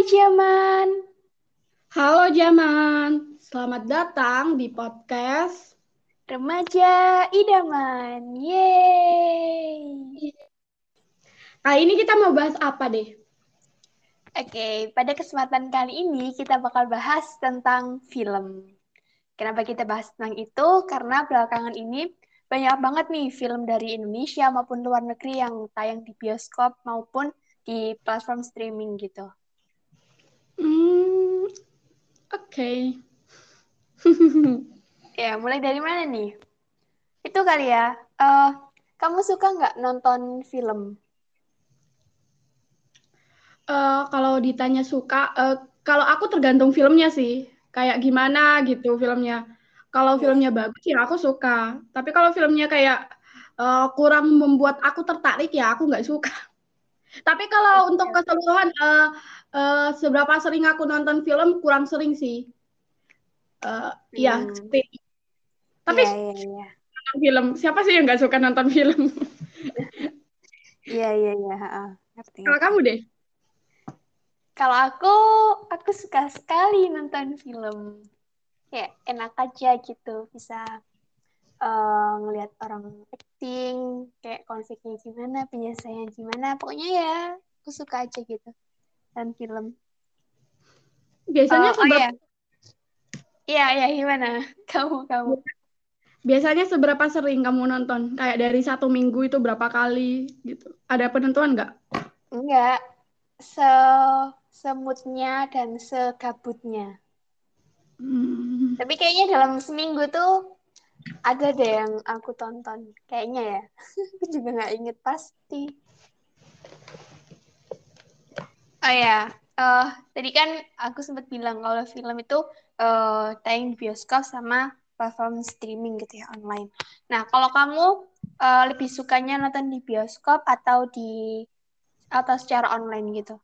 Hai Jaman. Halo Jaman, selamat datang di podcast Remaja Idaman. Yeay. Kali ini kita mau bahas apa deh? Oke, pada kesempatan kali ini kita bakal bahas tentang film. Kenapa kita bahas tentang itu? Karena belakangan ini banyak banget nih film dari Indonesia maupun luar negeri yang tayang di bioskop maupun di platform streaming gitu. Hmm, oke. Ya, mulai dari mana nih? Itu kali ya. eh, kamu suka nggak nonton film? Eh, kalau ditanya suka, eh, kalau aku tergantung filmnya sih. Kayak gimana gitu filmnya. Kalau filmnya bagus ya aku suka. Tapi kalau filmnya kayak eh, kurang membuat aku tertarik ya aku nggak suka. Tapi kalau untuk keseluruhan eh, eh, seberapa sering aku nonton film kurang sering sih. Iya, Hmm. sering. Tapi Iya, iya, iya. nonton film. Siapa sih yang nggak suka nonton film? Iya, iya, iya. Ngerti, Kalau kamu deh. Kalau aku, aku suka sekali nonton film. Kayak enak aja gitu, bisa eh, ngelihat orang acting, kayak konfliknya gimana, penyelesaiannya gimana. Pokoknya ya, aku suka aja gitu. Dan film. Biasanya Oh, oh seberapa, iya. Iya, iya, gimana? Kamu, kamu. biasanya seberapa sering kamu nonton? Kayak dari satu minggu itu berapa kali gitu? Ada penentuan nggak? Enggak, se semutnya dan segabutnya. Hmm. Tapi kayaknya dalam seminggu tuh ada deh yang aku tonton. Kayaknya ya. Aku juga nggak inget pasti. Oh ya, eh tadi kan aku sempat bilang kalau film itu eh tayang di bioskop sama platform streaming gitu ya online. Nah, kalau kamu eh, lebih sukanya nonton di bioskop atau di atau secara online gitu?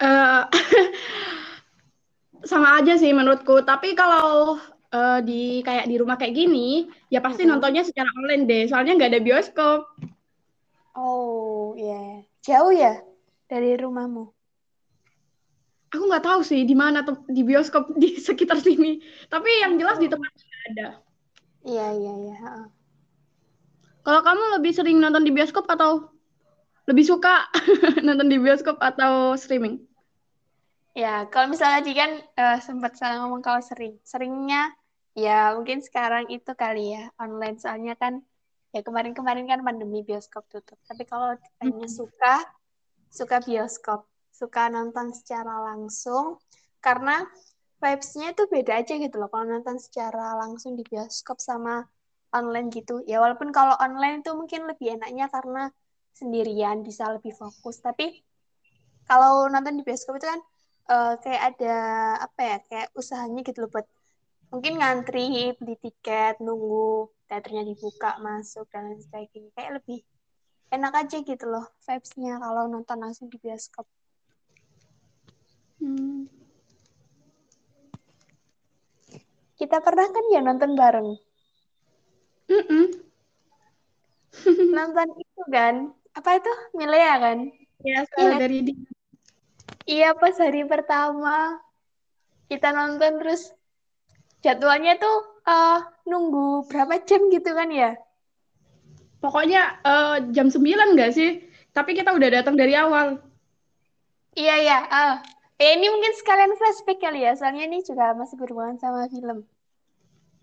Eh, sama aja sih menurutku. Tapi kalau eh, di kayak di rumah kayak gini, ya pasti Mm-mm. nontonnya secara online deh. Soalnya nggak ada bioskop. Oh, iya. Jauh ya dari rumahmu? Aku nggak tahu sih di mana di bioskop di sekitar sini. Tapi yang jelas di tempat ada. Iya, iya, iya. Kalau kamu lebih sering nonton di bioskop atau lebih suka nonton di bioskop atau streaming? Ya, kalau misalnya tadi kan eh, sempat salah ngomong kalau sering. Seringnya ya mungkin sekarang itu kali ya online. Soalnya kan ya kemarin-kemarin kan pandemi bioskop tutup. Tapi kalau ditanya suka, suka bioskop. Suka nonton secara langsung. Karena vibes-nya itu beda aja gitu loh. Kalau nonton secara langsung di bioskop sama online gitu. Ya walaupun kalau online itu mungkin lebih enaknya karena sendirian bisa lebih fokus. Tapi kalau nonton di bioskop itu kan eh, kayak ada apa ya kayak usahanya gitu loh buat mungkin ngantri beli tiket nunggu teaternya dibuka masuk dan lain sebagainya. Kayak lebih enak aja gitu loh vibes-nya kalau nonton langsung di bioskop. Hmm. kita pernah kan ya nonton bareng? Mm-mm. nonton itu kan? Apa itu? Milea kan? Ya, Iya. dari di iya pas hari pertama kita nonton terus jadwalnya tuh eh, nunggu berapa jam gitu kan ya Pokoknya eh, jam 9 nggak sih? Tapi kita udah datang dari awal. Iya, iya. Ah. Eh, ini mungkin sekalian flashback kali ya, soalnya ini juga masih berhubungan sama film.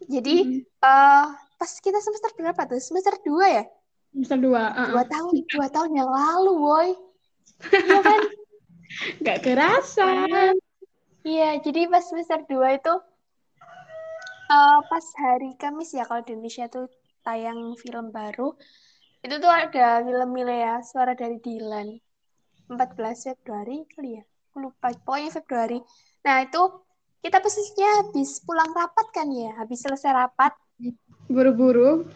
Jadi, Mm-mm. eh pas kita semester berapa tuh? Semester 2 ya? Semester 2. uh-uh. Dua tahun, dua tahun yang lalu, boy. Iya kan? Nggak kerasa. Iya, jadi pas semester 2 itu, eh pas hari Kamis ya, kalau di Indonesia tuh tayang film baru, itu tuh ada film Milea, Suara dari Dilan. 14 Februari kali ya? Aku lupa. Pokoknya Februari. Nah, itu kita posisinya habis pulang rapat kan ya? Habis selesai rapat. Buru-buru.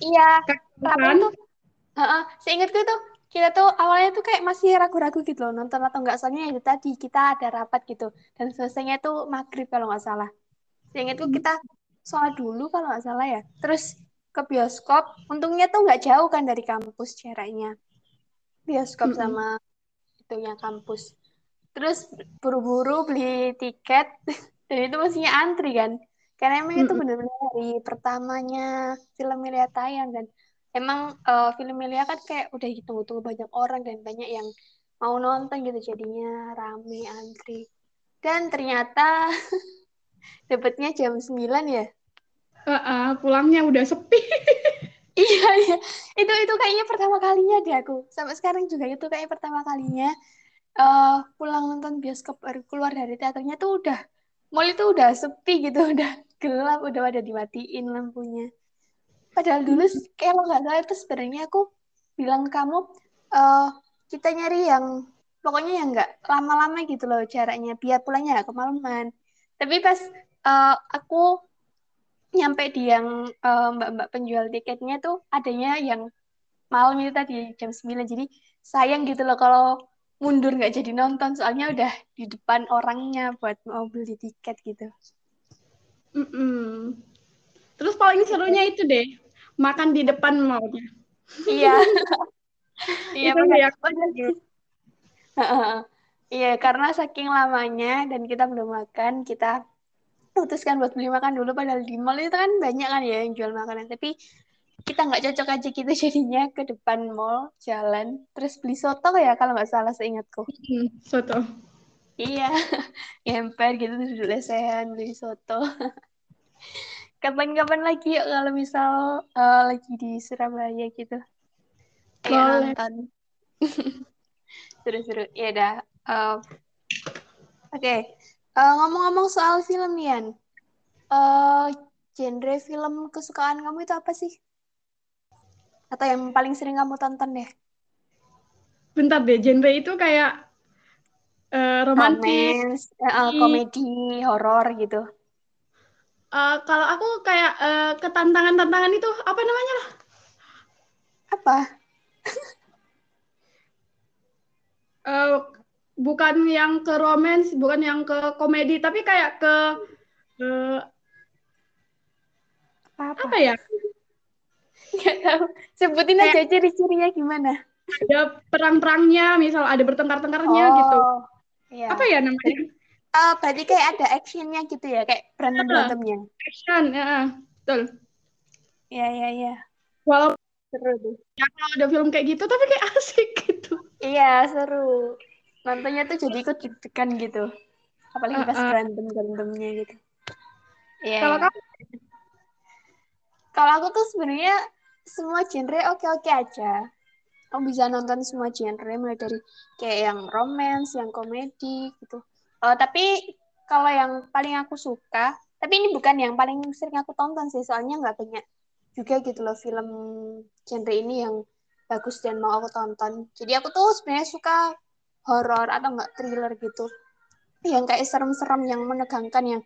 Iya, rapat Kan? tuh. Heeh, seingatku tuh kita tuh awalnya tuh kayak masih ragu-ragu gitu loh nonton atau enggak soalnya itu tadi kita ada rapat gitu dan selesainya tuh maghrib kalau nggak salah seingatku kita sholat dulu kalau nggak salah ya terus ke bioskop untungnya tuh nggak jauh kan dari kampus jaraknya bioskop Mm-mm. sama itu yang kampus. Terus buru-buru beli tiket dan itu mestinya antri kan. Karena emang itu Mm-mm. benar-benar hari pertamanya film Melia tayang dan emang uh, film Melia kan kayak udah ditunggu-tunggu banyak orang dan banyak yang mau nonton gitu jadinya rame antri. Dan ternyata dapatnya jam 9 ya. Uh-uh, pulangnya udah sepi. Iya, iya. Itu itu kayaknya pertama kalinya deh aku. Sampai sekarang juga itu kayak pertama kalinya uh, pulang nonton bioskop baru keluar dari teaternya tuh udah mall itu udah sepi gitu, udah gelap, udah pada dimatiin lampunya. Padahal dulu kayak lo nggak salah itu sebenarnya aku bilang ke kamu uh, kita nyari yang pokoknya yang nggak lama-lama gitu loh jaraknya biar pulangnya nggak kemalaman. Tapi pas uh, aku nyampe di yang uh, mbak-mbak penjual tiketnya tuh adanya yang malam itu tadi jam 9 jadi sayang gitu loh kalau mundur nggak jadi nonton soalnya udah di depan orangnya buat mau beli tiket gitu. Mm-mm. Terus paling serunya itu deh, makan di depan mallnya. Iya. iya ya. Iya, karena saking lamanya dan kita belum makan, kita putuskan buat beli makan dulu padahal di mall itu kan banyak kan ya yang jual makanan. Tapi kita nggak cocok aja gitu jadinya ke depan mall jalan terus beli soto ya kalau nggak salah seingatku. Hmm, soto. Iya ngemper gitu duduk lesehan beli soto kapan-kapan lagi yuk kalau misal uh, lagi di Surabaya gitu kayak nonton seru-seru ya dah uh, oke okay. Uh, ngomong-ngomong soal film, Yan. Uh, genre film kesukaan kamu itu apa sih? Atau yang paling sering kamu tonton deh? Bentar deh, genre itu kayak uh, romantis, uh, komedi, horor gitu. Uh, kalau aku kayak uh, ketantangan-tantangan itu apa namanya lah? Apa? uh, bukan yang ke romance, bukan yang ke komedi, tapi kayak ke uh, apa, apa ya? Gak tahu. Sebutin kayak, aja ciri-cirinya gimana. Ada perang-perangnya, misal ada bertengkar-tengkarnya oh, gitu. Iya. Apa ya namanya? Uh, berarti kayak ada actionnya gitu ya, kayak berantem berantemnya. Action, ya, betul. Iya iya iya. Walau seru tuh. Ya, kalau ada film kayak gitu, tapi kayak asik gitu. Iya seru nontonnya tuh jadi ikut deg-degan gitu apalagi pas uh, uh. berantem berantemnya gitu yeah, kalau kamu kalau aku tuh sebenarnya semua genre oke oke aja aku bisa nonton semua genre mulai dari kayak yang romance yang komedi gitu uh, tapi kalau yang paling aku suka tapi ini bukan yang paling sering aku tonton sih soalnya nggak banyak juga gitu loh film genre ini yang bagus dan mau aku tonton. Jadi aku tuh sebenarnya suka horor atau enggak thriller gitu. Yang kayak serem-serem yang menegangkan yang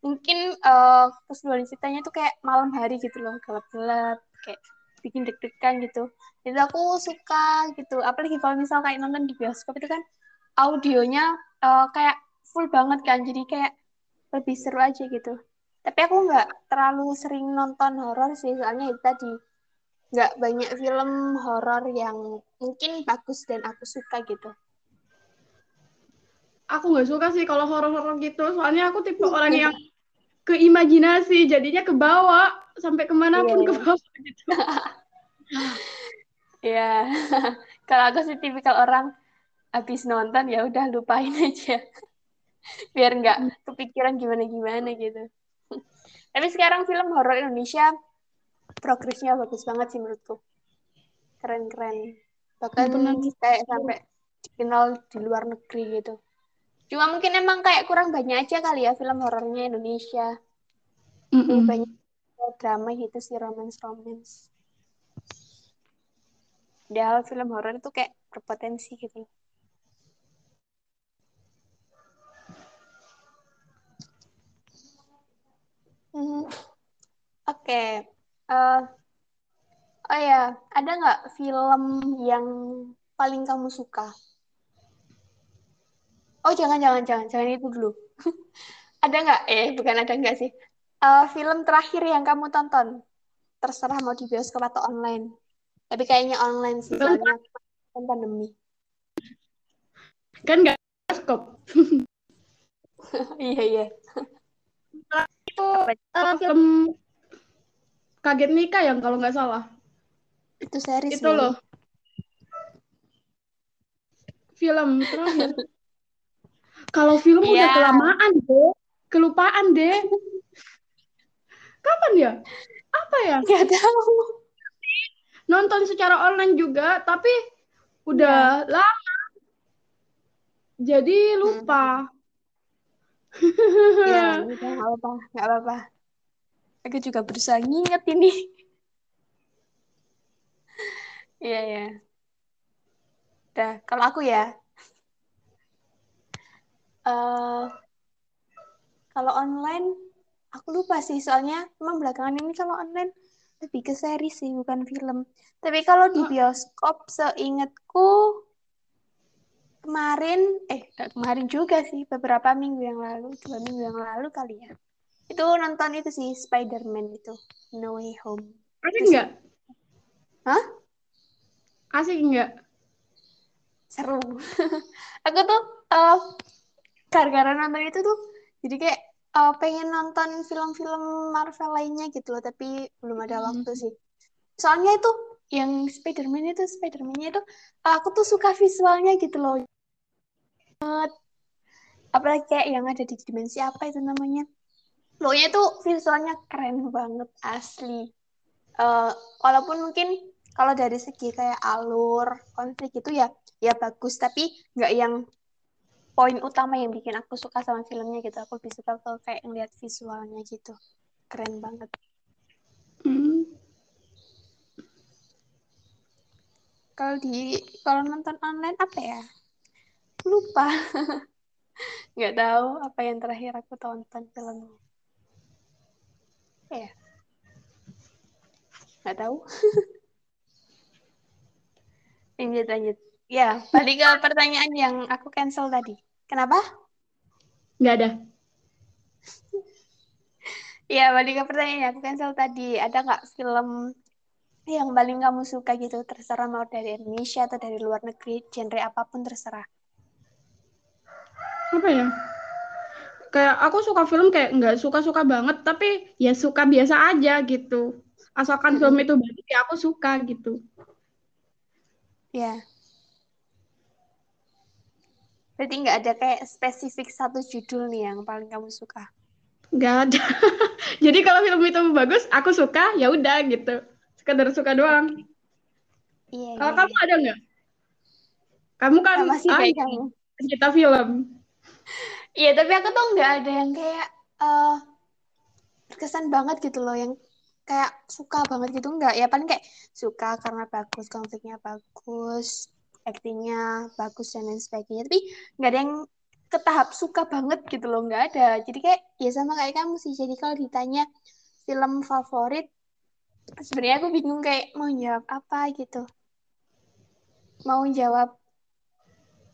mungkin uh, keseluruhan ceritanya tuh kayak malam hari gitu loh gelap-gelap kayak bikin deg-degan gitu. Jadi aku suka gitu. Apalagi kalau misal kayak nonton di bioskop itu kan audionya uh, kayak full banget kan jadi kayak lebih seru aja gitu. Tapi aku nggak terlalu sering nonton horor sih soalnya itu tadi. Nggak banyak film horor yang mungkin bagus dan aku suka gitu. Aku nggak suka sih kalau horor-horor gitu soalnya aku tipe orang yang ke imajinasi jadinya ke bawah sampai ke mana pun yeah. ke bawah gitu. Ya kalau aku sih tipikal orang habis nonton ya udah lupain aja biar nggak kepikiran gimana gimana gitu tapi sekarang film horor Indonesia progresnya bagus banget sih menurutku keren keren bahkan kayak sampai dikenal di luar negeri gitu Cuma mungkin emang kayak kurang banyak aja kali ya film horornya Indonesia. Mm -mm. Banyak drama gitu sih romance-romance. Padahal film horor itu kayak berpotensi gitu. Hmm. Oke. Okay. Uh, eh, oh ya, ada nggak film yang paling kamu suka? Oh jangan jangan jangan jangan itu dulu. ada nggak? Eh bukan ada nggak sih? Uh, film terakhir yang kamu tonton? Terserah mau di bioskop atau online. Tapi kayaknya online sih soalnya kan pandemi. Kan nggak bioskop. iya iya. Itu uh, film Kaget Nikah yang kalau nggak salah. Itu series Itu loh. Film terakhir. kalau film yeah. udah kelamaan deh, kelupaan deh. Kapan ya? Apa ya? Gak tahu. Nonton secara online juga, tapi udah ya. lama. Jadi lupa. Hmm. ya, nggak apa-apa, nggak apa-apa. Aku juga berusaha nginget ini. Iya, ya. Udah, kalau aku ya, uh, kalau online, aku lupa sih, soalnya emang belakangan ini kalau online lebih ke seri sih, bukan film. Tapi kalau di bioskop, seingatku, kemarin, eh kemarin juga sih, beberapa minggu yang lalu, dua minggu yang lalu kali ya. Itu nonton itu sih Spider-Man itu No Way Home. Asik nggak? Hah? Asik nggak? Seru. Aku tuh uh, gara-gara nonton itu tuh jadi kayak uh, pengen nonton film-film Marvel lainnya gitu loh tapi belum ada hmm. waktu sih. Soalnya itu yang Spider-Man itu Spider-Man-nya itu aku tuh suka visualnya gitu loh apalagi kayak yang ada di dimensi apa itu namanya? Pokoknya tuh visualnya keren banget asli. Uh, walaupun mungkin kalau dari segi kayak alur konflik itu ya ya bagus. Tapi nggak yang poin utama yang bikin aku suka sama filmnya gitu. Aku lebih suka kalau kayak ngeliat visualnya gitu. Keren banget. Hmm. kalau di kalau nonton online apa ya lupa. Nggak tahu apa yang terakhir aku tonton filmnya. Ya nggak tahu. Lanjut lanjut. Ya balik ke pertanyaan yang aku cancel tadi. Kenapa? Nggak ada. Ya balik ke pertanyaan yang aku cancel tadi. Ada nggak film yang paling kamu suka gitu? Terserah mau dari Indonesia atau dari luar negeri genre apa pun terserah apa ya? Kayak aku suka film kayak nggak suka-suka banget tapi ya suka biasa aja gitu. Asalkan hmm. film itu bagus ya aku suka gitu. Ya. Berarti nggak ada kayak spesifik satu judul nih yang paling kamu suka? Nggak ada. Jadi kalau film itu bagus aku suka ya udah gitu. Sekedar suka doang. Iya, kalau iya, kamu iya. ada nggak? Kamu kan masih ah, kamu. kita film Iya, tapi aku tuh nggak ada yang kayak uh, berkesan banget gitu loh, yang kayak suka banget gitu nggak. Ya paling kayak suka karena bagus, konfliknya bagus, aktingnya bagus dan lain sebagainya. Tapi nggak ada yang ke tahap suka banget gitu loh, nggak ada. Jadi kayak ya sama kayak kamu sih. Jadi kalau ditanya film favorit, sebenarnya aku bingung kayak mau jawab apa gitu. Mau jawab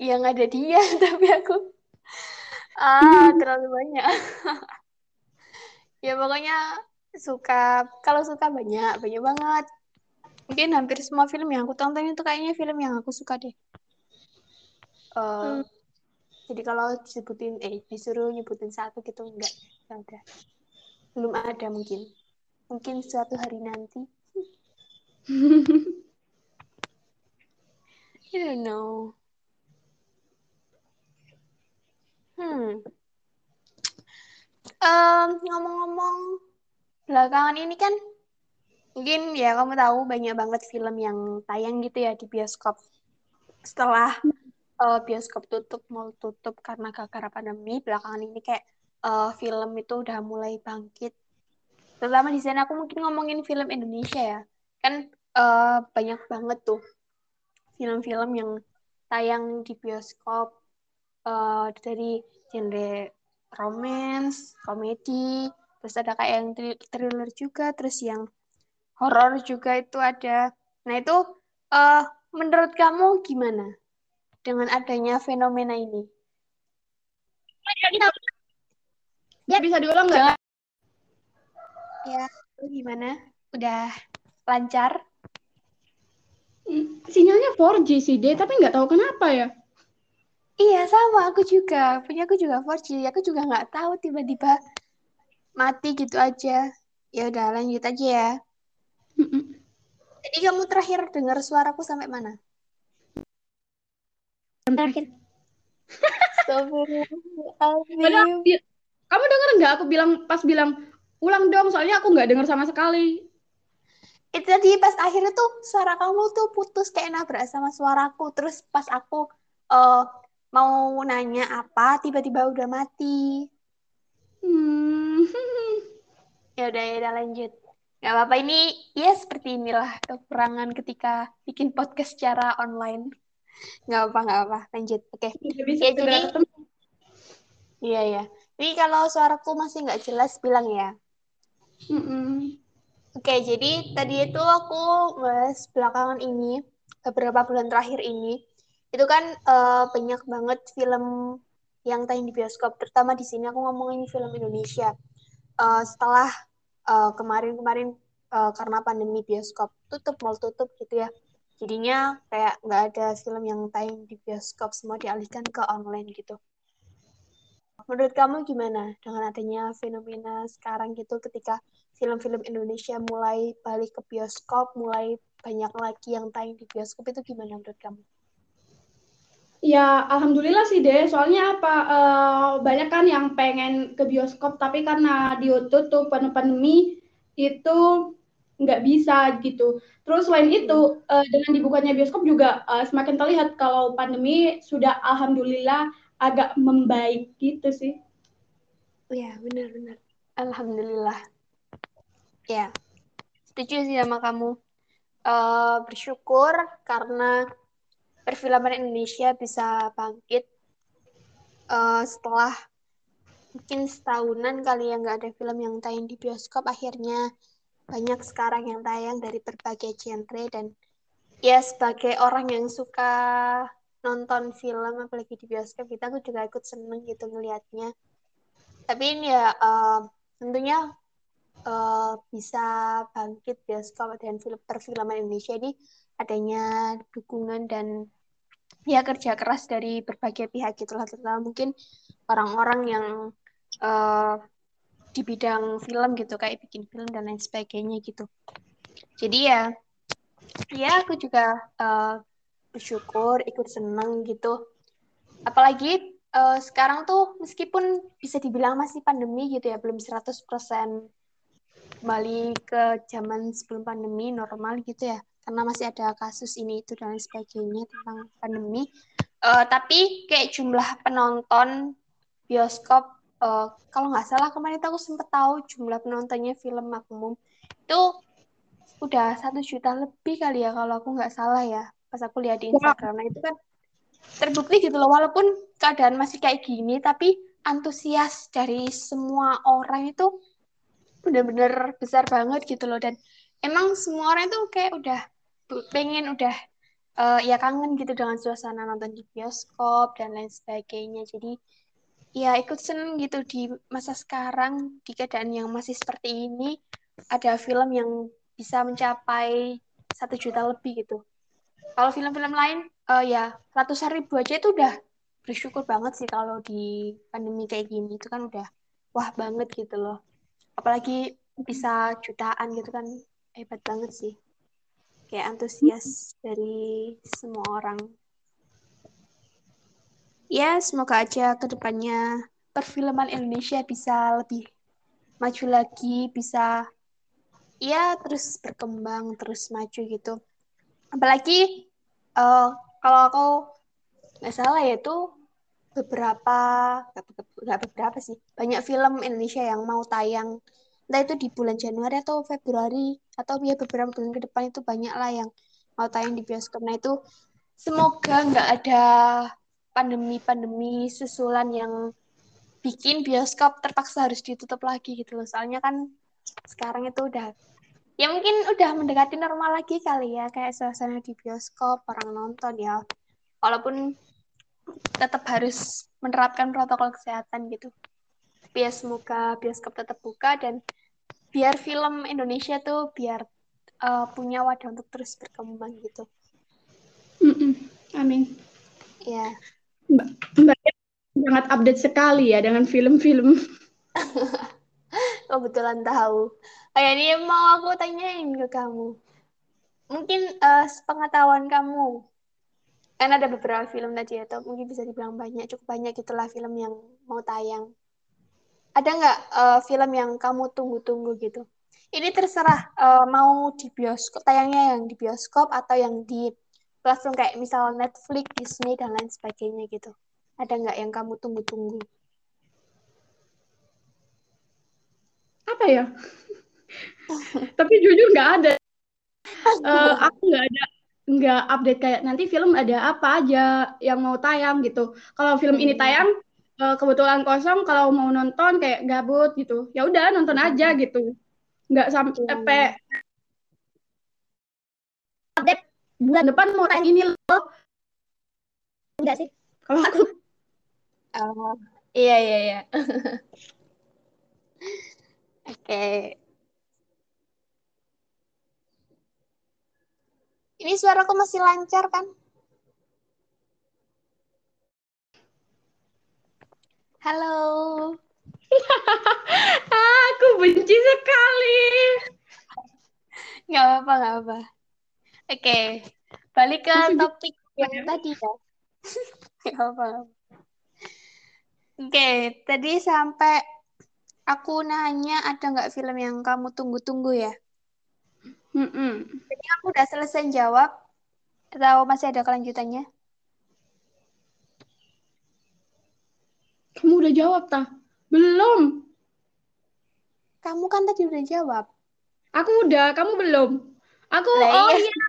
yang ada dia, tapi aku ah terlalu banyak. Ya pokoknya suka kalau suka banyak banyak banget. Mungkin hampir semua film yang aku tonton itu kayaknya film yang aku suka deh. Uh, hmm. jadi kalau disebutin eh disuruh nyebutin satu gitu enggak ada. Belum ada mungkin. Mungkin suatu hari nanti. I don't know Hmm. Um, ngomong-ngomong, belakangan ini kan mungkin ya kamu tahu banyak banget film yang tayang gitu ya di bioskop. Setelah uh, bioskop tutup, mau tutup karena gara-gara pandemi, belakangan ini kayak uh, film itu udah mulai bangkit. Terutama di sana aku mungkin ngomongin film Indonesia ya. Kan uh, banyak banget tuh film-film yang tayang di bioskop uh, dari genre romance, komedi, terus ada kayak yang thriller juga, terus yang horor juga itu ada. Nah itu uh, menurut kamu gimana dengan adanya fenomena ini? Ya bisa diulang nggak? Ya, gimana? Udah lancar? Hmm, sinyalnya 4G sih, deh, tapi nggak tahu kenapa ya. Iya sama. Aku juga. Punya aku juga 4G aku juga nggak tahu tiba-tiba mati gitu aja. Ya udah lanjut aja ya. Jadi kamu terakhir dengar suaraku sampai mana? Terakhir. Astagfirullahaladzim. kamu dengar nggak? Aku bilang pas bilang ulang dong soalnya aku nggak dengar sama sekali. Itu tadi pas akhirnya tuh suara kamu tuh putus kayak nabrak sama suaraku. Terus pas aku uh, mau nanya apa tiba-tiba udah mati. Hmm. ya udah ya udah lanjut. Nggak apa-apa ini ya seperti inilah kekurangan ketika bikin podcast secara online. Nggak apa nggak apa lanjut oke. Okay. bisa ya, jadi iya ya jadi kalau suaraku masih nggak jelas bilang ya. Mm -mm. oke jadi tadi itu aku mas belakangan ini beberapa bulan terakhir ini itu kan uh, banyak banget film yang tayang di bioskop terutama di sini aku ngomongin film Indonesia. Uh, setelah uh, kemarin-kemarin uh, karena pandemi bioskop tutup mal tutup gitu ya. Jadinya kayak nggak ada film yang tayang di bioskop semua dialihkan ke online gitu. Menurut kamu gimana dengan adanya fenomena sekarang gitu ketika film-film Indonesia mulai balik ke bioskop mulai banyak lagi yang tayang di bioskop itu gimana menurut kamu? Ya, alhamdulillah sih deh. Soalnya apa? Uh, banyak kan yang pengen ke bioskop, tapi karena ditutup pandemi itu nggak bisa gitu. Terus selain itu uh, dengan dibukanya bioskop juga uh, semakin terlihat kalau pandemi sudah alhamdulillah agak membaik gitu sih. Iya benar-benar. Alhamdulillah. Ya, setuju sih sama kamu. Uh, bersyukur karena perfilman Indonesia bisa bangkit uh, setelah mungkin setahunan kali ya nggak ada film yang tayang di bioskop akhirnya banyak sekarang yang tayang dari berbagai genre. Dan ya sebagai orang yang suka nonton film apalagi di bioskop kita aku juga ikut seneng gitu ngelihatnya. Tapi ini ya uh, tentunya uh, bisa bangkit bioskop dan film perfilman Indonesia ini adanya dukungan dan ya kerja keras dari berbagai pihak gitulah. Terutama mungkin orang-orang yang uh, di bidang film gitu kayak bikin film dan lain sebagainya gitu. Jadi ya ya aku juga uh, bersyukur ikut seneng gitu. Apalagi uh, sekarang tuh meskipun bisa dibilang masih pandemi gitu ya belum 100% kembali ke zaman sebelum pandemi normal gitu ya karena masih ada kasus ini itu dan sebagainya tentang pandemi. Uh, tapi kayak jumlah penonton bioskop uh, kalau nggak salah kemarin itu aku sempet tahu jumlah penontonnya film Makmum. Itu udah satu juta lebih kali ya kalau aku nggak salah ya pas aku lihat di Instagram. Nah itu kan terbukti gitu loh walaupun keadaan masih kayak gini tapi antusias dari semua orang itu bener-bener besar banget gitu loh. Dan emang semua orang itu kayak udah pengen udah uh, ya kangen gitu dengan suasana nonton di bioskop dan lain sebagainya. Jadi ya ikut seneng gitu di masa sekarang di keadaan yang masih seperti ini ada film yang bisa mencapai satu juta lebih gitu. Kalau film-film lain uh, ya ratusan ribu aja itu udah bersyukur banget sih kalau di pandemi kayak gini itu kan udah wah banget gitu loh. Apalagi bisa jutaan gitu kan hebat banget sih kayak antusias dari semua orang ya semoga aja ke depannya perfilman Indonesia bisa lebih maju lagi, bisa ya terus berkembang, terus maju gitu. Apalagi uh, kalau aku nggak salah ya itu beberapa nggak beberapa sih banyak film Indonesia yang mau tayang entah itu di bulan Januari atau Februari atau ya beberapa bulan ke depan itu banyak lah yang mau tayang di bioskop nah itu semoga nggak ada pandemi-pandemi susulan yang bikin bioskop terpaksa harus ditutup lagi gitu loh. Soalnya kan sekarang itu udah ya mungkin udah mendekati normal lagi kali ya kayak suasana di bioskop orang nonton ya. Walaupun tetap harus menerapkan protokol kesehatan gitu. Tapi ya semoga bioskop tetap buka dan biar film Indonesia tuh biar uh, punya wadah untuk terus berkembang gitu. Mm -mm. Amin. Ya. Mbak, sangat update sekali ya dengan film-film. Kebetulan tahu. Kayak ini mau aku tanyain ke kamu. Mungkin uh, sepengetahuan kamu, kan ada beberapa film tadi atau mungkin bisa dibilang banyak, cukup banyak gitulah film yang mau tayang. Ada nggak uh, film yang kamu tunggu-tunggu gitu? Ini terserah uh, mau di bioskop, tayangnya yang di bioskop atau yang di platform kayak misal Netflix, Disney dan lain sebagainya gitu. Ada nggak yang kamu tunggu-tunggu? Apa ya? Tapi jujur nggak ada. Uh, aku nggak ada nggak update kayak nanti film ada apa aja yang mau tayang gitu. Kalau film ini hmm. tayang uh, kebetulan kosong, kalau mau nonton kayak gabut gitu, ya udah nonton aja gitu. Nggak sampai update bulan depan mau tayang ini loh. Enggak sih. Kalau aku Oh, iya iya iya. Oke. Ini suaraku masih lancar kan? Halo. Aku benci sekali. Gak apa-apa, gak apa. Oke, balik ke topik yang tadi ya. Gak apa-apa. Oke, tadi sampai aku nanya ada nggak film yang kamu tunggu-tunggu ya? Mm -mm. Jadi aku udah selesai jawab atau masih ada kelanjutannya? Kamu udah jawab tah? Belum. Kamu kan tadi udah jawab. Aku udah, kamu belum. Aku Lah, oh iya. iya.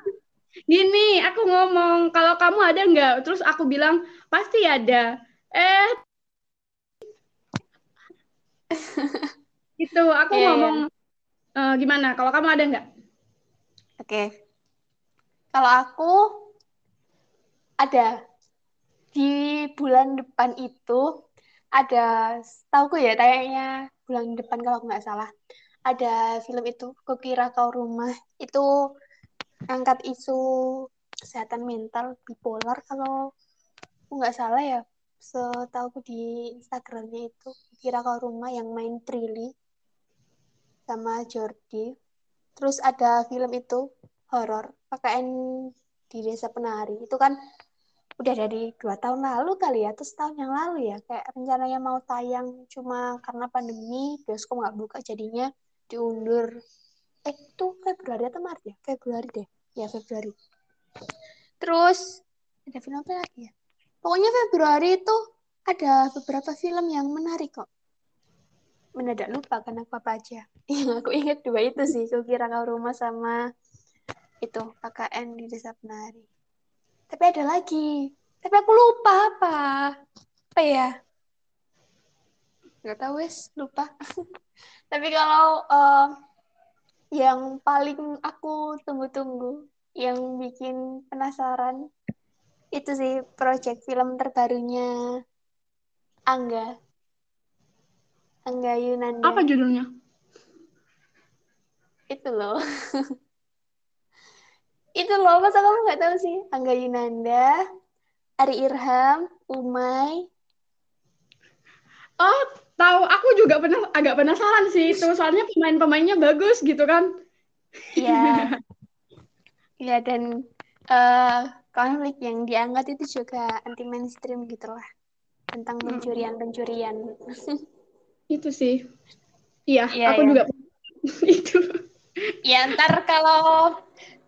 Gini, aku ngomong kalau kamu ada nggak? Terus aku bilang pasti ada. Eh itu aku yeah, ngomong yeah. Uh, gimana kalau kamu ada nggak oke okay. kalau aku ada di bulan depan itu ada tahu ya tayangnya bulan depan kalau nggak salah ada film itu kukira kau rumah. Itu angkat isu kesehatan mental bipolar kalau nggak salah ya setahu di Instagramnya itu kira kau rumah yang main Trilly sama Jordi. Terus ada film itu horor pakaian di desa penari. Itu kan udah dari dua tahun lalu kali ya terus tahun yang lalu ya kayak rencananya mau tayang cuma karena pandemi bioskop nggak buka jadinya diundur eh itu Februari atau Maret ya Februari deh ya Februari terus ada film apa lagi ya Pokoknya Februari itu ada beberapa film yang menarik kok. Mendadak lupa kan apa, aja. Yang aku ingat dua itu sih. Aku kira kau rumah sama itu KKN di Desa Penari. Tapi ada lagi. Tapi aku lupa apa. Apa ya? Gak tahu wes, lupa. Tapi kalau uh, yang paling aku tunggu-tunggu, yang bikin penasaran, itu sih project film terbarunya Angga Angga Yunanda apa judulnya itu loh itu loh masa kamu nggak tahu sih? Angga Yunanda Ari Irham Umay. Oh tahu. Aku juga pernah agak penasaran sih itu. Soalnya pemain-pemainnya bagus gitu kan. Iya. Iya dan uh, konflik yang diangkat itu juga anti mainstream gitulah tentang pencurian-pencurian. itu sih. Iya, ya, aku ya. juga itu. Ya, ntar kalau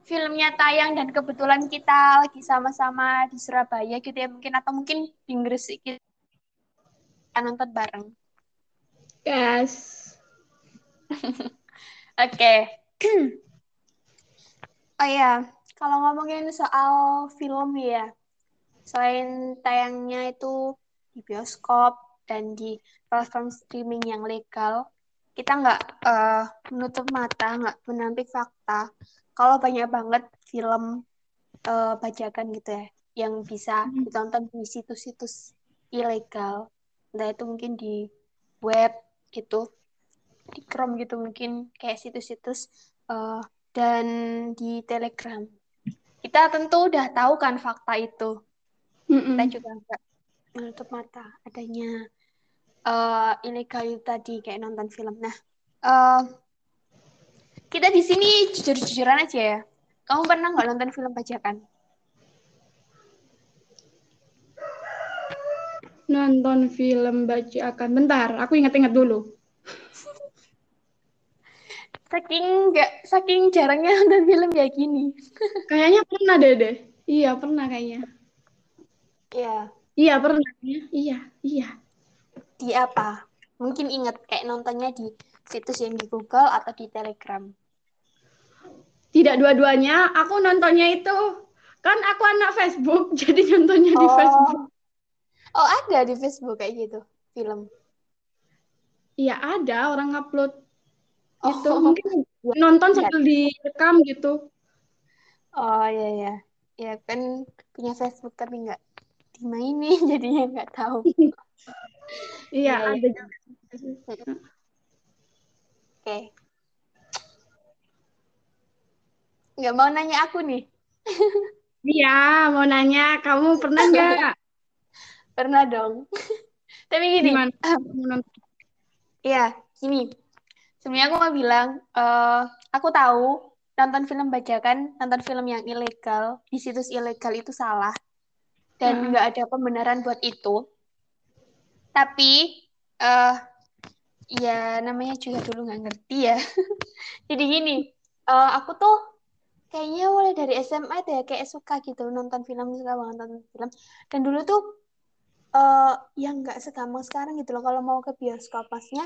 filmnya tayang dan kebetulan kita lagi sama-sama di Surabaya gitu ya mungkin atau mungkin di Gresik kita nonton bareng. Yes. Oke. okay. oh ya, kalau ngomongin soal film ya, selain tayangnya itu di bioskop dan di platform streaming yang legal, kita nggak uh, menutup mata, nggak menampik fakta. Kalau banyak banget film uh, bajakan gitu ya, yang bisa hmm. ditonton di situs-situs ilegal, entah itu mungkin di web gitu, di Chrome gitu mungkin kayak situs-situs uh, dan di Telegram kita tentu udah tahu kan fakta itu. Mm-mm. Kita juga nggak menutup mata adanya uh, ilegal itu tadi kayak nonton film. Nah, uh, kita di sini jujur-jujuran aja ya. Kamu pernah nggak nonton film bajakan? Nonton film bajakan. Bentar, aku ingat-ingat dulu. saking nggak saking jarangnya nonton film kayak gini. Kayaknya pernah deh deh. Iya, pernah kayaknya. Iya. Iya, pernah. Iya, iya. Di apa? Mungkin ingat kayak nontonnya di situs yang di Google atau di Telegram. Tidak dua-duanya, aku nontonnya itu kan aku anak Facebook, jadi nontonnya oh. di Facebook. Oh, ada di Facebook kayak gitu, film. Iya, ada orang upload oh. itu mungkin ya, nonton ya. sambil direkam gitu. Oh, iya ya. Ya kan punya Facebook tapi nggak dimainin jadinya nggak tahu. iya, ya, ada juga. Oke. Okay. Nggak mau nanya aku nih. Iya, mau nanya. Kamu pernah nggak? pernah dong. Tapi gini. Iya, gini. Sebenarnya aku mau bilang, uh, aku tahu nonton film bajakan, nonton film yang ilegal, di situs ilegal itu salah. Dan nggak hmm. ada pembenaran buat itu. Tapi, uh, ya namanya juga dulu nggak ngerti ya. Jadi gini, uh, aku tuh kayaknya mulai dari SMA deh kayak suka gitu nonton film suka banget nonton film. Dan dulu tuh uh, yang nggak segampang sekarang gitu loh. Kalau mau ke bioskop pasnya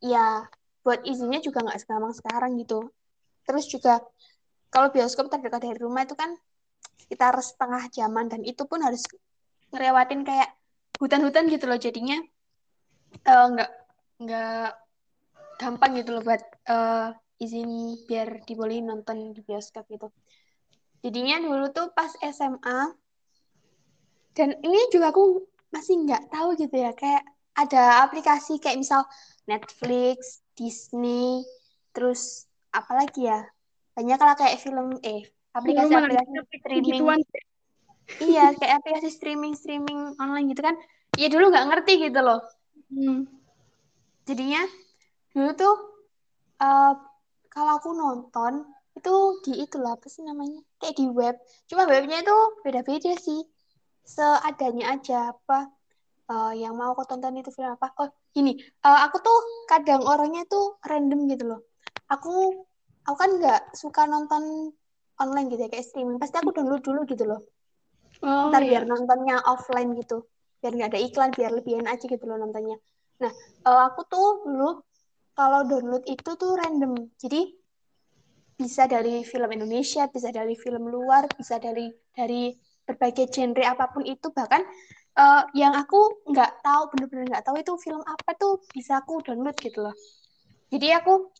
ya buat izinnya juga nggak segampang sekarang gitu. Terus juga kalau bioskop terdekat dari rumah itu kan sekitar setengah jaman dan itu pun harus ngelewatin kayak hutan-hutan gitu loh jadinya. Uh, nggak gampang gitu loh buat uh, izin biar dibolehin nonton di bioskop gitu. Jadinya dulu tuh pas SMA dan ini juga aku masih nggak tahu gitu ya kayak ada aplikasi kayak misal Netflix, Disney, terus apalagi ya banyak lah kayak film eh aplikasi-aplikasi streaming. Iya kayak aplikasi streaming streaming online gitu kan. Ya dulu nggak ngerti gitu loh. Hmm. Jadinya dulu tuh uh, kalau aku nonton itu di itulah apa sih namanya? Kayak di web. Cuma webnya itu beda-beda sih. Seadanya aja apa uh, yang mau aku tonton itu film apa. Oh gini uh, aku tuh kadang orangnya tuh random gitu loh. Aku aku kan nggak suka nonton online gitu ya kayak streaming. Pasti aku download dulu gitu loh. Oh, ntar iya. biar nontonnya offline gitu. Biar nggak ada iklan biar lebih enak aja gitu loh nontonnya nah uh, aku tuh dulu kalau download itu tuh random. Jadi bisa dari film Indonesia, bisa dari film luar, bisa dari dari berbagai genre apa pun itu bahkan uh, yang aku nggak tahu bener-bener nggak tahu itu film apa tuh bisa aku download gitu loh. Jadi aku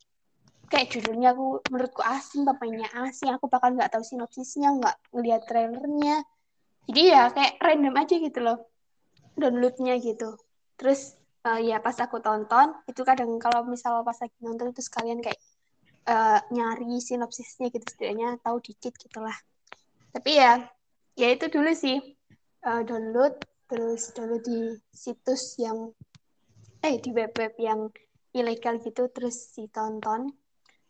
kayak judulnya aku menurutku asing, pemainnya asing, aku bakal nggak tahu sinopsisnya, nggak ngeliat trailernya. Jadi ya kayak random aja gitu loh downloadnya gitu. Terus uh, ya pas aku tonton itu kadang kalau misal pas lagi nonton itu sekalian kayak uh, nyari sinopsisnya gitu setidaknya tahu dikit gitulah. Tapi ya ya itu dulu sih. Uh, download terus download di situs yang eh di web-web yang ilegal gitu terus ditonton.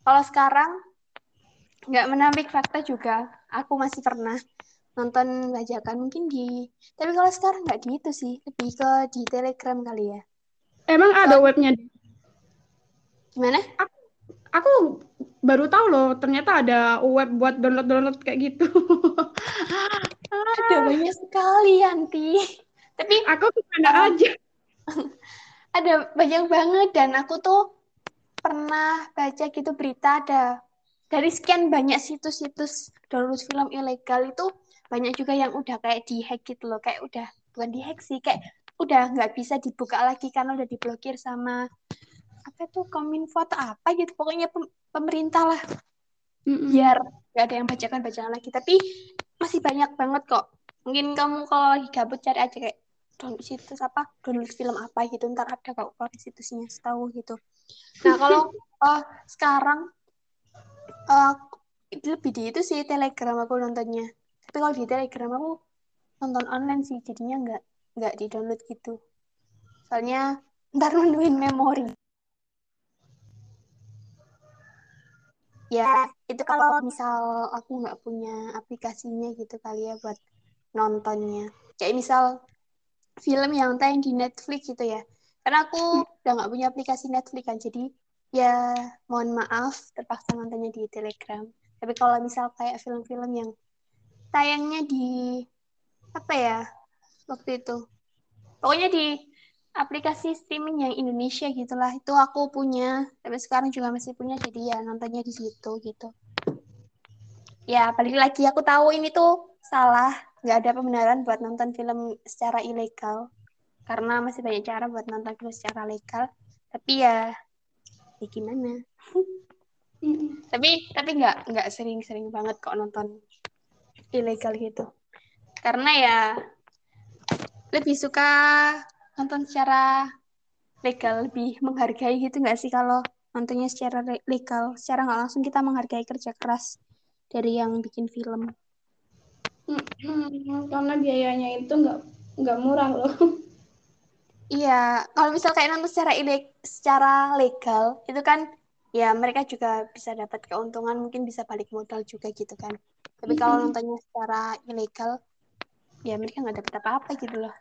Kalau sekarang nggak menampik fakta juga. Aku masih pernah nonton bajakan mungkin di tapi kalau sekarang nggak di itu sih. Lebih ke di telegram kali ya Emang ada webnya? Gimana? Aku, aku baru tahu loh, ternyata ada web buat download-download kayak gitu. ada banyak sekali, Yanti. Tapi aku ke mana aja. ada banyak banget dan aku tuh pernah baca gitu berita ada dari sekian banyak situs-situs download film ilegal itu banyak juga yang udah kayak dihack gitu loh, kayak udah bukan dihack sih, kayak udah nggak bisa dibuka lagi karena udah diblokir sama apa tuh kominfo atau apa gitu. Pokoknya pemerintah lah. Mm biar nggak ada yang bacakan bacaan lagi. Tapi masih banyak banget kok. Mungkin kamu kalau lagi gabut cari aja kayak download situs apa download film apa gitu. Ntar ada kok kalau situsnya setahu gitu. Nah kalau uh, sekarang uh, lebih di itu sih telegram aku nontonnya. Tapi kalau di telegram aku nonton online sih jadinya nggak nggak di download gitu. Soalnya ntar menuin memori. Ya itu kalau misal aku nggak punya aplikasinya gitu kali ya buat nontonnya. Kayak misal film yang tayang di Netflix gitu ya. Karena aku udah nggak punya aplikasi Netflix kan jadi ya mohon maaf terpaksa nontonnya di Telegram. Tapi kalau misal kayak film-film yang tayangnya di apa ya waktu itu. Pokoknya di aplikasi streaming yang Indonesia gitulah. Itu aku punya. Tapi sekarang juga masih punya jadi ya nontonnya di situ gitu. Ya balik lagi aku tahu ini tuh salah. Nggak ada pembenaran buat nonton film secara ilegal. Karena masih banyak cara buat nonton film secara legal. Tapi ya ya gimana? Tapi tapi nggak nggak sering-sering banget kok nonton ilegal gitu. Karena ya lebih suka nonton secara legal lebih menghargai gitu nggak sih kalau nontonnya secara legal? Secara nggak langsung kita menghargai kerja keras dari yang bikin film. Karena biayanya itu nggak nggak murah loh. Iya kalau misal kayak nonton secara ileg secara legal itu kan ya mereka juga bisa dapat keuntungan mungkin bisa balik modal juga gitu kan. Tapi kalau nontonnya secara ilegal ya mereka nggak dapat apa-apa gitu loh.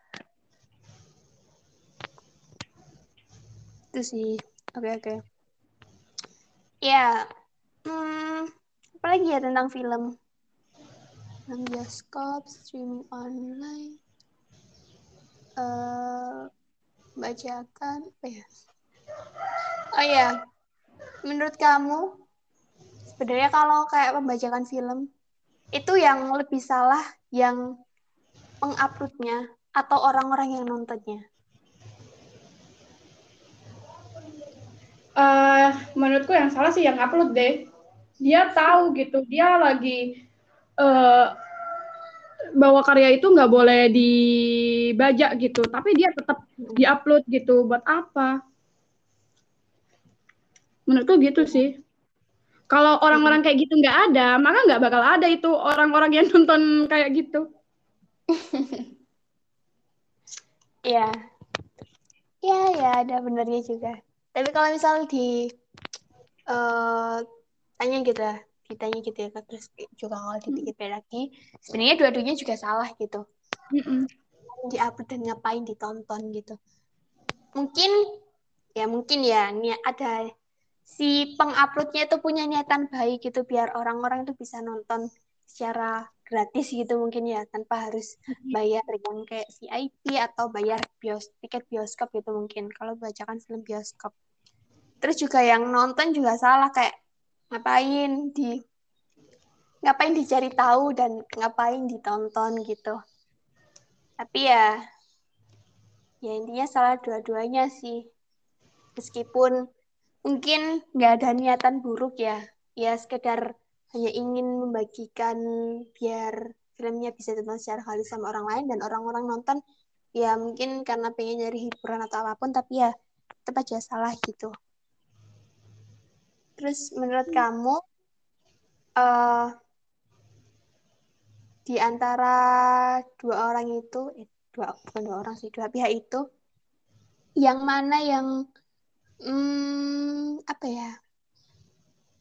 Itu sih. Oke okay, oke. Okay. ya hmm, apa lagi ya tentang film? Tentang bioskop streaming online uh, bacakan apa ya? Oh ya menurut kamu sebenarnya kalau kayak pembajakan film itu yang lebih salah yang menguploadnya atau orang-orang yang nontonnya? Uh, menurutku yang salah sih yang upload deh. Dia tahu gitu dia lagi uh, bahwa karya itu nggak boleh dibajak gitu tapi dia tetap diupload gitu. Buat apa? Menurutku gitu sih. Kalau orang-orang kayak gitu nggak ada maka nggak bakal ada itu orang-orang yang nonton kayak gitu ya ya ya ada benernya juga. Tapi kalau misal di uh, tanya gitu ya ditanya gitu ya terus juga kalau dipikir lagi sebenarnya dua-duanya juga salah gitu. Mm diupload dan ngapain ditonton gitu. Mungkin ya mungkin ya nih ada si penguploadnya itu punya niatan baik gitu biar orang-orang itu bisa nonton secara gratis gitu mungkin ya tanpa harus bayar yang kayak VIP atau bayar bios tiket bioskop gitu mungkin kalau bacakan film bioskop. Terus juga yang nonton juga salah kayak ngapain di ngapain dicari tahu dan ngapain ditonton gitu. Tapi ya ya intinya salah dua-duanya sih. Meskipun mungkin nggak ada niatan buruk ya ya sekedar hanya ingin membagikan biar filmnya bisa ditonton secara halus sama orang lain dan orang-orang nonton. Ya mungkin karena pengen nyari hiburan atau apa pun tapi ya tetap aja salah gitu. Terus menurut kamu uh, di antara dua orang itu, eh, dua bukan dua orang sih, dua pihak itu, yang mana yang hmm, apa ya,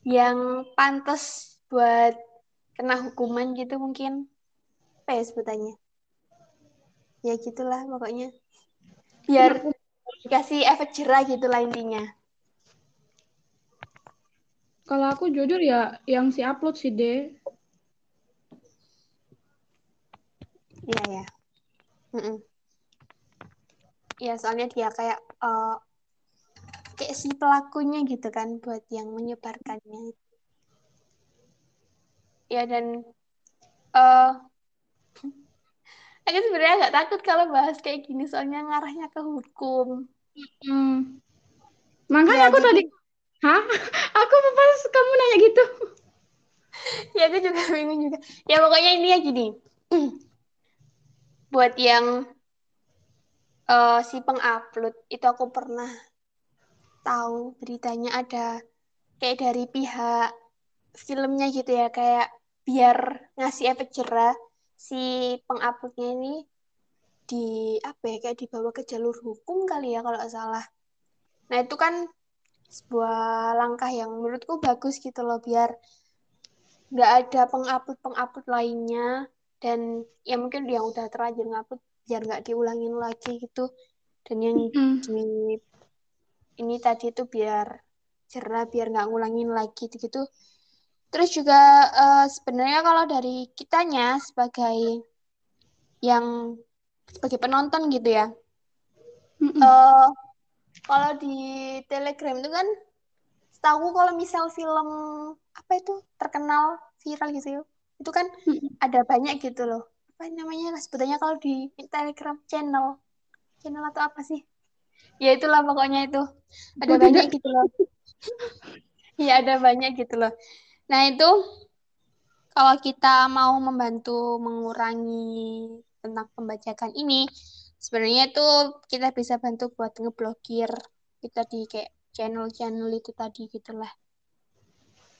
yang pantas buat kena hukuman gitu mungkin apa ya sebutannya? Ya gitulah pokoknya. Biar dikasih efek jerah gitu lah intinya. Kalau aku jujur ya yang si upload sih deh. Iya ya. Mm -mm. Ya soalnya dia kayak uh, kayak si pelakunya gitu kan buat yang menyebarkannya. Ya dan uh, aku sebenarnya nggak takut kalau bahas kayak gini soalnya ngarahnya ke hukum. Hmm. Makanya ya, aku tadi Hah? Aku pas kamu nanya gitu. ya aku juga bingung juga. Ya pokoknya ini ya gini. Buat yang uh, si pengupload itu aku pernah tahu beritanya ada kayak dari pihak filmnya gitu ya kayak biar ngasih efek jerah si penguploadnya ini di apa ya kayak dibawa ke jalur hukum kali ya kalau salah. Nah itu kan sebuah langkah yang menurutku bagus gitu loh biar nggak ada pengupload pengupload lainnya dan ya mungkin yang udah terlanjur ngupload biar nggak diulangin lagi gitu dan yang Mm. di ini tadi itu biar cerah biar nggak ngulangin lagi gitu terus juga eh, sebenarnya kalau dari kitanya sebagai yang sebagai penonton gitu ya. Mm-mm. eh kalau di Telegram itu kan setahu kalau misal film apa itu terkenal viral gitu ya itu kan Mm-mm. ada banyak gitu loh. Apa namanya sebutannya kalau di Telegram channel. Channel atau apa sih? Ya itulah pokoknya itu. Ada banyak gitu loh. Iya ada banyak gitu loh nah itu kalau kita mau membantu mengurangi tentang pembajakan ini sebenarnya itu kita bisa bantu buat ngeblokir kita di kayak channel-channel itu tadi gitulah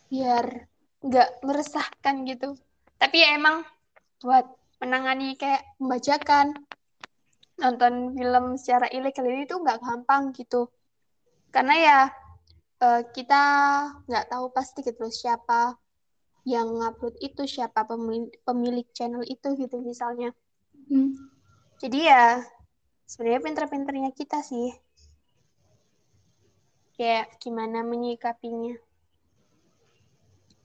biar nggak meresahkan gitu. Tapi ya emang buat menangani kayak pembajakan nonton film secara ilegal ini tuh nggak gampang gitu. Karena ya eh, kita nggak tahu pasti gitu siapa yang ngupload itu siapa pemilik, pemilik channel itu gitu misalnya. Mm. jadi ya sebenarnya pinter-pinternya kita sih. Kayak gimana menyikapinya.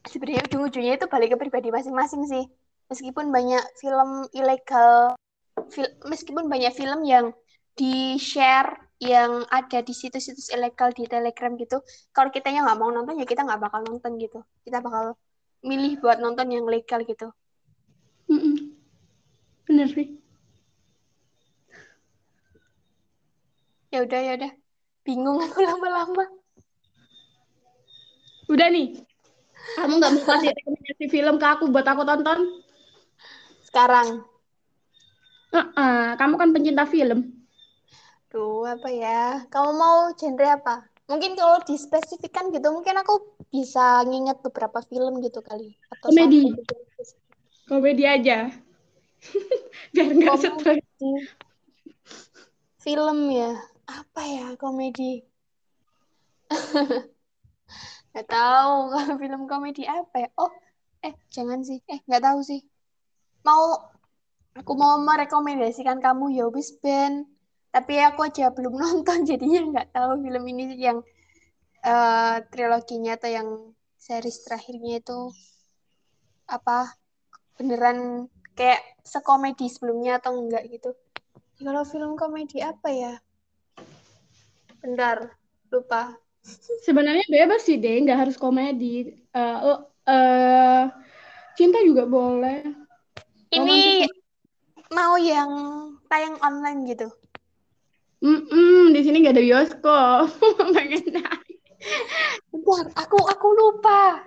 Sebenarnya ujung-ujungnya itu balik ke pribadi masing-masing sih. Meskipun banyak film ilegal fil- meskipun banyak film yang di share yang ada di situs-situs ilegal di Telegram gitu kalau kitanya nggak mau nonton ya kita nggak bakal nonton gitu kita bakal milih buat nonton yang legal gitu Mm-mm. Bener sih. ya udah ya udah bingung aku lama-lama Udah nih. Kamu nggak mau kasih rekomendasi film ke aku buat aku tonton? sekarang Heeh, kamu kan pencinta film. Tuh, apa ya? Kamu mau genre apa? Mungkin kalau dispesifikkan gitu, mungkin aku bisa nginget beberapa film gitu kali. Atau Komedi. satu gitu. Komedi aja. Biar nggak stres. Film ya. Apa ya komedi? Nggak tahu kalau film komedi apa ya. Oh, eh jangan sih. Eh, nggak tahu sih. Mau, aku mau merekomendasikan kamu Yowis Band. Tapi aku aja belum nonton, jadinya nggak tahu film ini yang eh, triloginya atau yang series terakhirnya itu apa beneran kayak sekomedi sebelumnya atau enggak gitu. Kalau film komedi apa ya? Bentar, lupa. Sebenarnya bebas sih deh, nggak harus komedi. Eh, oh, eh, cinta juga boleh. Ini mau yang tayang online gitu. Mm-mm, di sini nggak ada bioskop. Pengen. Bentar, aku aku lupa.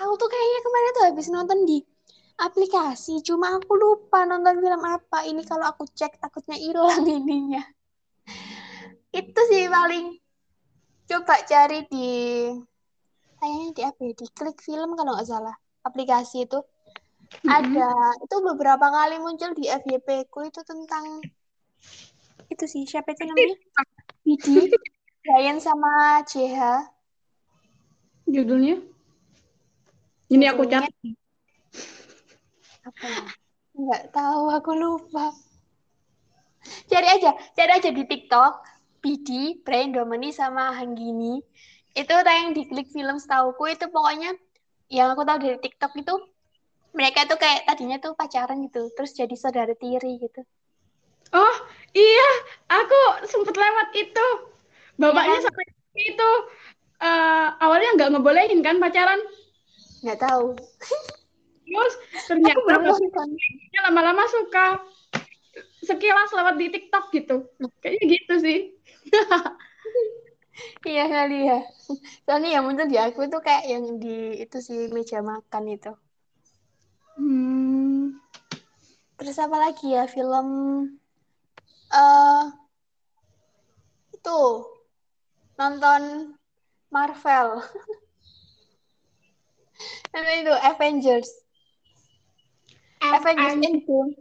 Aku tuh kayaknya kemarin tuh habis nonton di aplikasi, cuma aku lupa nonton film apa. Ini kalau aku cek takutnya hilang ininya. Itu sih paling coba cari di kayaknya di apa ya? Di klik film kalau nggak salah. Aplikasi itu ada itu beberapa kali muncul di FYP ku itu tentang itu sih siapa itu namanya? Widi, Ryan sama JH. Judulnya? Ini aku catat. apa ya? Nggak tahu, aku lupa. Cari aja, cari aja di TikTok. Bidi, Brian Domini sama Hanggini. Itu tayang di klik film setauku itu pokoknya yang aku tahu dari TikTok itu mereka tuh kayak tadinya tuh pacaran gitu, terus jadi saudara tiri gitu. Oh iya, aku sempet lewat itu. Bapaknya Iya. sampai itu eh, awalnya nggak ngebolehin kan pacaran. Nggak tahu. Terus ternyata bapaknya lama-lama suka sekilas lewat di TikTok gitu. Kayaknya gitu sih. Iya kali ya. Soalnya yang muncul di aku tuh kayak yang di itu sih meja makan itu. Hmm. Terus apa lagi ya film eh itu nonton Marvel. Nonton itu Avengers. Avengers Endgame.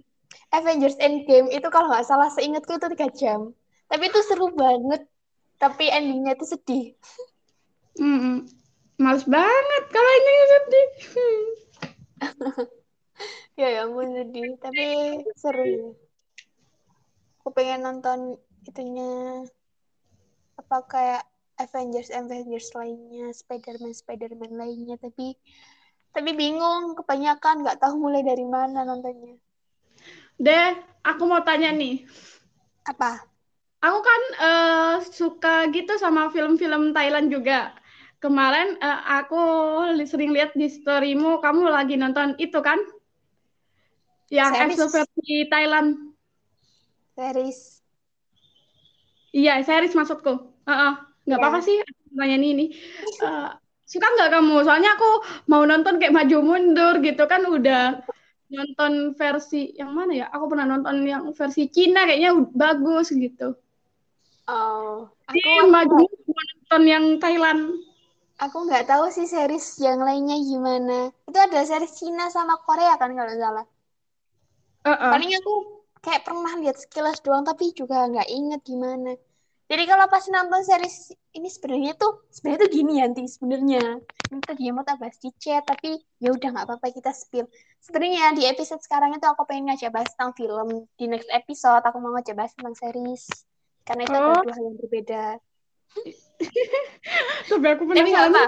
Avengers Endgame itu kalau nggak salah seingatku itu tiga jam. Tapi itu seru banget. Tapi endingnya itu sedih. Mm -mm. Males banget kalau endingnya sedih. ya ya ampun sedih. Tapi seru. Aku pengen nonton itunya apa kayak Avengers Avengers lainnya, Spider-Man Spider-Man lainnya. Tapi tapi bingung kebanyakan nggak tahu mulai dari mana nontonnya. Deh, aku mau tanya nih. Apa? Aku kan uh, suka gitu sama film-film Thailand juga. Kemarin uh, aku sering lihat di storymu, kamu lagi nonton itu kan? Yang EXO versi Thailand. Series. Iya, series maksudku. Uh -uh. Nggak yeah. apa-apa sih, tanya ini. Uh, suka nggak kamu? Soalnya aku mau nonton kayak maju mundur gitu kan udah nonton versi yang mana ya? Aku pernah nonton yang versi Cina kayaknya bagus gitu. Oh, aku Di, maju nonton yang Thailand. Aku nggak tahu sih series yang lainnya gimana. Itu ada series Cina sama Korea kan kalau salah. Uh -uh. Paling aku kayak pernah lihat sekilas doang tapi juga nggak inget gimana. Jadi kalau pas nonton series ini sebenarnya tuh sebenarnya tuh gini nanti sebenarnya ini tuh dia mau bahas di chat tapi ya udah nggak apa-apa kita spill. Sebenarnya di episode sekarang itu aku pengen ngajak bahas tentang film. Di next episode aku mau ngajak bahas tentang series karena itu oh. dua hal yang berbeda. Tapi aku Tapi nggak apa.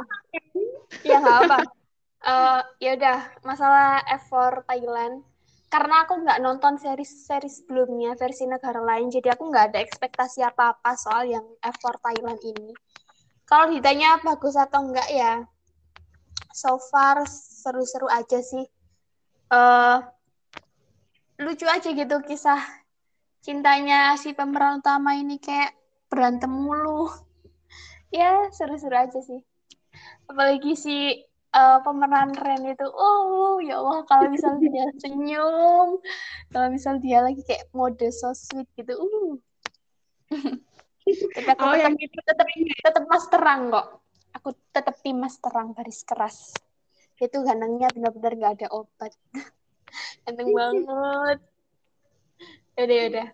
ya nggak apa. Uh, ya udah masalah effort Thailand karena aku nggak nonton seri-seri sebelumnya versi negara lain jadi aku nggak ada ekspektasi apa-apa soal yang F4 Thailand ini. Kalau ditanya bagus atau enggak ya so far seru-seru aja sih. Uh, lucu aja gitu kisah cintanya si pemeran utama ini kayak berantem mulu. Ya seru-seru aja sih. Apalagi si uh, pemeran Ren itu oh ya Allah kalau misal dia senyum kalau misal dia lagi kayak mode so sweet gitu uh. Tetap oh, tetap, gitu. tetap tetap mas terang kok. Aku tetap tim mas terang garis keras. Itu gantengnya benar-benar gak ada obat. Ganteng banget. Udah udah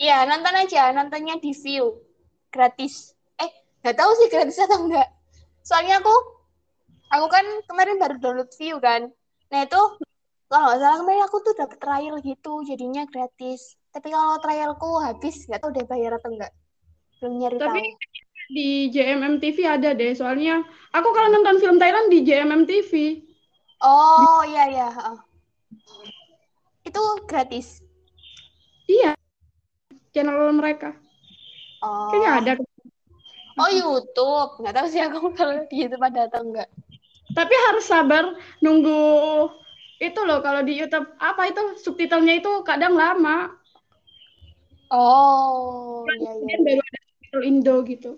iya nonton aja. Nontonnya di view. Gratis. Eh nggak tahu sih gratis atau enggak soalnya aku aku kan kemarin baru download view kan. Nah itu kalau nggak salah kemarin aku tuh dapet trial gitu jadinya gratis. Tapi kalau trialku habis nggak tahu udah bayar atau enggak belum nyari tapi tahu. di JMM TV ada deh soalnya aku kalau nonton film Thailand di JMM TV oh iya iya oh. itu gratis? Iya. Channel mereka. Oh. kayaknya ada. Oh YouTube. Nggak tahu sih aku kalau di YouTube ada atau enggak tapi harus sabar nunggu itu loh kalau di YouTube apa itu subtitlenya itu kadang lama. Oh, iya iya. Baru ada subtitle Indo gitu.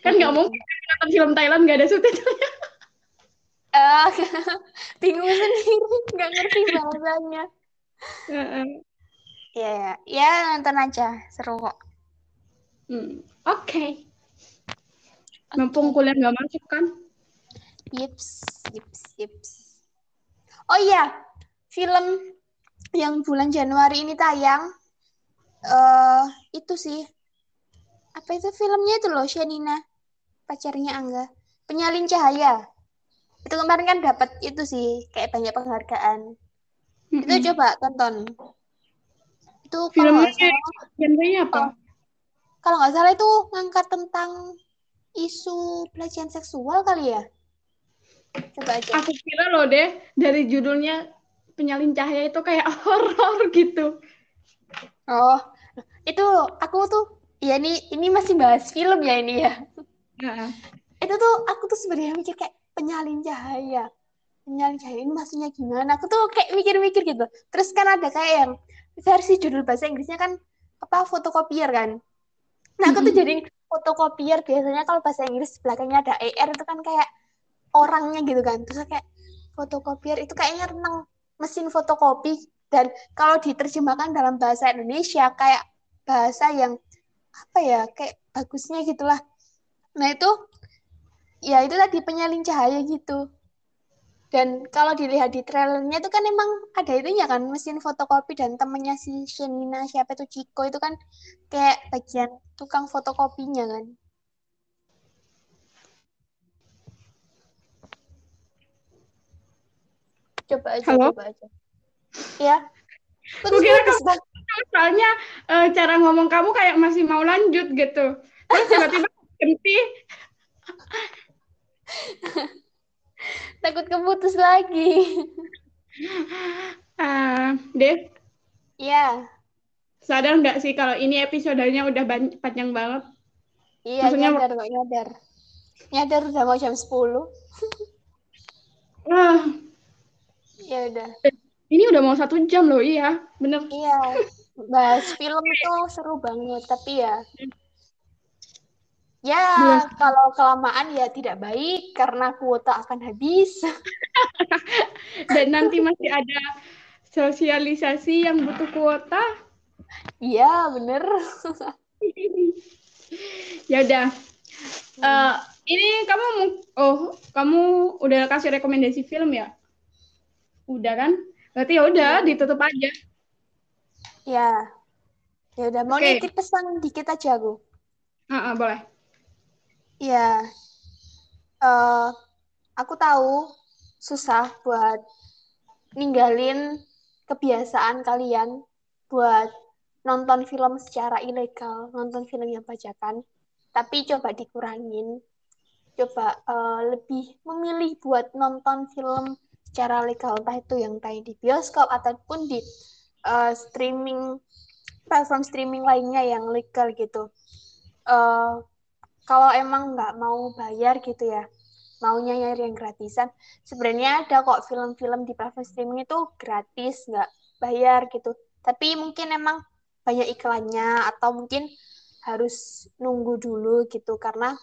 Kan nggak mungkin nonton film Thailand nggak ada subtitlenya. Uh, bingung sendiri, nggak ngerti bahasanya. Iya, uh -uh. ya, ya, ya nonton aja, seru kok. Hmm. Oke. Okay. Mumpung kuliah nggak masuk kan? Yips, yips, yips. Oh iya, film yang bulan Januari ini tayang, uh, itu sih, apa itu filmnya itu loh, Shanina, pacarnya Angga, Penyalin Cahaya. Itu kemarin kan dapat itu sih, kayak banyak penghargaan. Mm-hmm. Itu coba tonton. Itu filmnya genrenya apa? Oh, kalau nggak salah itu ngangkat tentang isu pelecehan seksual kali ya? Coba aja. Aku kira loh deh dari judulnya penyalin cahaya itu kayak horor gitu. Oh, itu aku tuh ya ini ini masih bahas film ya ini ya. Nah. Itu tuh aku tuh sebenarnya mikir kayak penyalin cahaya. Penyalin cahaya ini maksudnya gimana? Aku tuh kayak mikir-mikir gitu. Terus kan ada kayak yang versi judul bahasa Inggrisnya kan apa fotokopier kan. Nah, aku tuh jadi fotokopier biasanya kalau bahasa Inggris belakangnya ada ER itu kan kayak orangnya gitu kan. Terus kayak fotokopier itu kayaknya tentang mesin fotokopi. Dan kalau diterjemahkan dalam bahasa Indonesia kayak bahasa yang apa ya kayak bagusnya gitulah. Nah itu ya itu tadi penyalin cahaya gitu. Dan kalau dilihat di trailernya itu kan emang ada itunya kan mesin fotokopi dan temennya si Shenina siapa itu Chico itu kan kayak bagian tukang fotokopinya kan. Coba aja, Halo? coba aja. Ya. Gue kira kamu soalnya uh, cara ngomong kamu kayak masih mau lanjut gitu. Terus tiba-tiba berhenti. Takut keputus lagi. Uh, Dev? Iya. Sadar nggak sih kalau ini episodenya udah panjang banget? Iya, Maksudnya, nyadar kok, nyadar. Nyadar udah mau jam 10. Ah. Ya udah. Ini udah mau satu jam loh, iya, bener. Iya, bahas film itu seru banget, tapi ya, ya kalau kelamaan ya tidak baik karena kuota akan habis. Dan nanti masih ada sosialisasi yang butuh kuota. Iya, bener. ya udah. Uh, ini kamu oh kamu udah kasih rekomendasi film ya? Udah kan? Berarti ya udah ya. ditutup aja. Ya. Ya udah mau okay. nitip pesan dikit aja aku. Uh, uh, boleh. Ya. Uh, aku tahu susah buat ninggalin kebiasaan kalian buat nonton film secara ilegal, nonton film yang bajakan. Tapi coba dikurangin. Coba uh, lebih memilih buat nonton film secara legal entah itu yang tayang di bioskop ataupun di uh, streaming platform streaming lainnya yang legal gitu. Uh, kalau emang nggak mau bayar gitu ya, maunya nyari yang gratisan, sebenarnya ada kok film-film di platform streaming itu gratis, nggak bayar gitu. Tapi mungkin emang banyak iklannya atau mungkin harus nunggu dulu gitu karena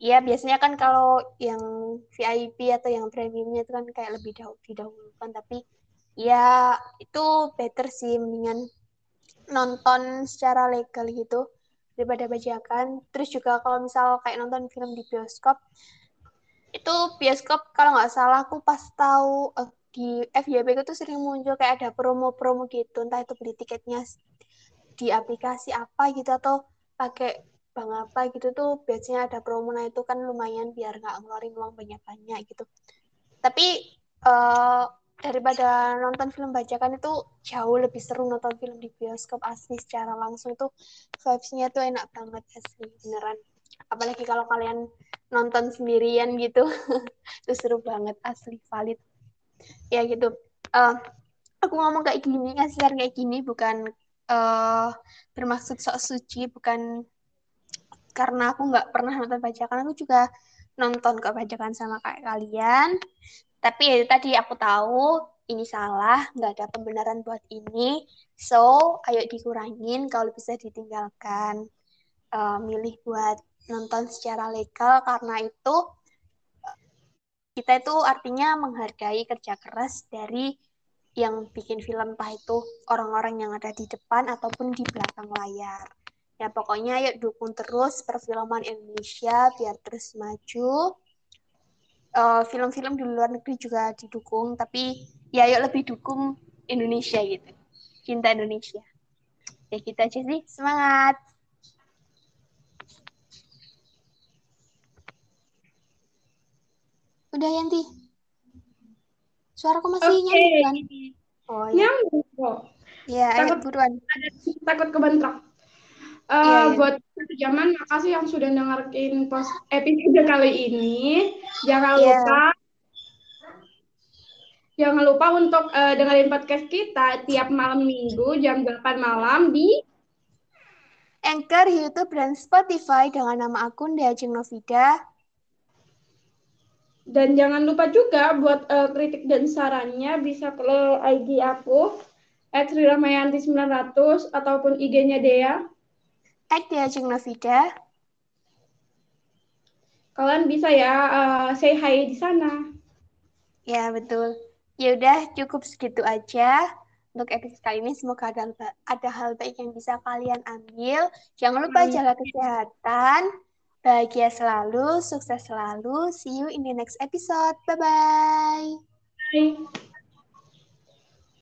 Iya, biasanya kan kalau yang VIP atau yang premiumnya itu kan kayak lebih didahulukan, tapi ya itu better sih, mendingan nonton secara legal gitu daripada bajakan. Terus juga kalau misal kayak nonton film di bioskop, itu bioskop kalau nggak salah aku pas tahu uh, di FYP itu sering muncul kayak ada promo-promo gitu, entah itu beli tiketnya di aplikasi apa gitu atau pakai bank apa gitu tuh biasanya ada promo. Nah itu kan lumayan biar nggak ngeluarin uang banyak-banyak gitu. Tapi uh, daripada nonton film bajakan itu jauh lebih seru nonton film di bioskop asli secara langsung itu vibes-nya tuh enak banget asli beneran. Apalagi kalau kalian nonton sendirian gitu. Itu seru banget asli valid. Ya gitu. Uh, aku ngomong kayak gini ngasih kayak gini bukan uh, bermaksud sok suci bukan karena aku nggak pernah nonton bajakan aku juga nonton kok bajakan sama kayak kalian. Tapi ya tadi aku tahu ini salah nggak ada pembenaran buat ini. So ayo dikurangin kalau bisa ditinggalkan. Uh, milih buat nonton secara legal karena itu kita itu artinya menghargai kerja keras dari yang bikin film entah itu orang-orang yang ada di depan ataupun di belakang layar ya pokoknya yuk dukung terus perfilman Indonesia biar terus maju. Film film-film di luar negeri juga didukung tapi ya yuk lebih dukung Indonesia gitu. Cinta Indonesia. Ya kita gitu aja sih. Semangat! Udah Yanti? Suaraku masih okay. nyambung kan? Oh ya nyambung kok. Ya ayo buruan. takut kebentrok Uh, iya, iya. Buat zaman, makasih yang sudah dengerin post episode kali ini. Jangan yeah. lupa jangan lupa untuk uh, dengerin podcast kita tiap malam minggu jam 8 malam di Anchor, YouTube, dan Spotify dengan nama akun Deajeng Novida. Dan jangan lupa juga buat uh, kritik dan sarannya bisa ke IG aku @riramayanti900 ataupun IG-nya Dea Ek Diajeng Novida. Kalian bisa ya uh, say hi di sana. Ya, betul. Ya udah cukup segitu aja untuk episode kali ini. Semoga ada, ada hal baik yang bisa kalian ambil. Jangan lupa jaga kesehatan. Bahagia selalu, sukses selalu. See you in the next episode. Bye-bye. Bye.